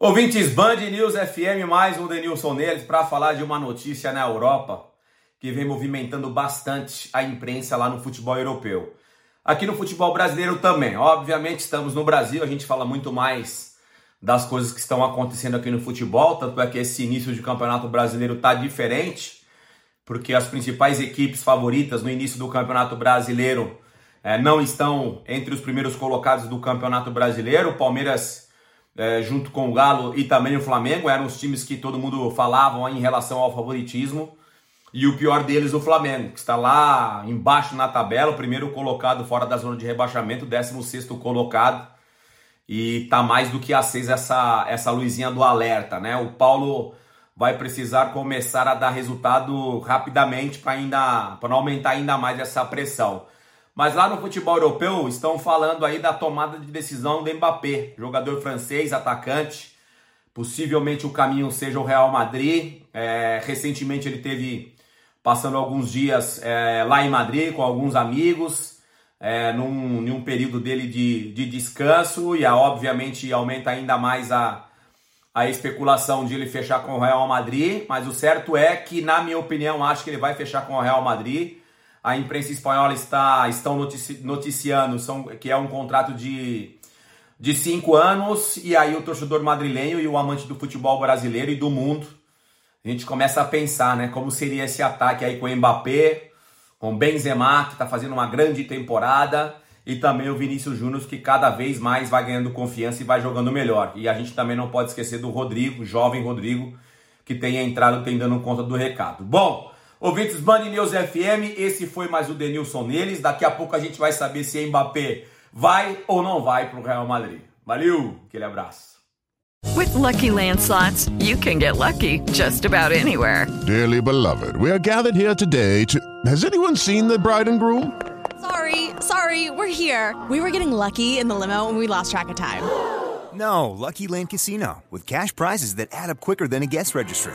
Ouvintes Band News FM, mais um Denilson neles para falar de uma notícia na Europa que vem movimentando bastante a imprensa lá no futebol europeu. Aqui no futebol brasileiro também. Obviamente estamos no Brasil, a gente fala muito mais das coisas que estão acontecendo aqui no futebol, tanto é que esse início de campeonato brasileiro está diferente, porque as principais equipes favoritas no início do campeonato brasileiro é, não estão entre os primeiros colocados do campeonato brasileiro. O Palmeiras, é, junto com o Galo e também o Flamengo, eram os times que todo mundo falava em relação ao favoritismo. E o pior deles, o Flamengo, que está lá embaixo na tabela, o primeiro colocado fora da zona de rebaixamento, o 16 colocado e tá mais do que acesa essa, essa luzinha do alerta, né? O Paulo vai precisar começar a dar resultado rapidamente para ainda para aumentar ainda mais essa pressão. Mas lá no futebol europeu estão falando aí da tomada de decisão do Mbappé, jogador francês, atacante. Possivelmente o caminho seja o Real Madrid. É, recentemente ele teve passando alguns dias é, lá em Madrid com alguns amigos é, num, num período dele de, de descanso e a, obviamente aumenta ainda mais a, a especulação de ele fechar com o Real Madrid, mas o certo é que, na minha opinião, acho que ele vai fechar com o Real Madrid. A imprensa espanhola está estão notici, noticiando são, que é um contrato de, de cinco anos, e aí o torcedor madrilenho e o amante do futebol brasileiro e do mundo, a gente começa a pensar, né, como seria esse ataque aí com o Mbappé, com Benzema, que está fazendo uma grande temporada, e também o Vinícius Júnior, que cada vez mais vai ganhando confiança e vai jogando melhor. E a gente também não pode esquecer do Rodrigo, jovem Rodrigo, que tem entrado, tem dando conta do recado. Bom, ouvintes Band News FM, esse foi mais o Denilson neles. Daqui a pouco a gente vai saber se Mbappé vai ou não vai para o Real Madrid. Valeu, aquele abraço. With lucky landslots, you can get lucky just about anywhere. Dearly beloved, we are gathered here today to. Has anyone seen the bride and groom? Sorry, sorry, we're here. We were getting lucky in the limo and we lost track of time. No, Lucky Land Casino, with cash prizes that add up quicker than a guest registry.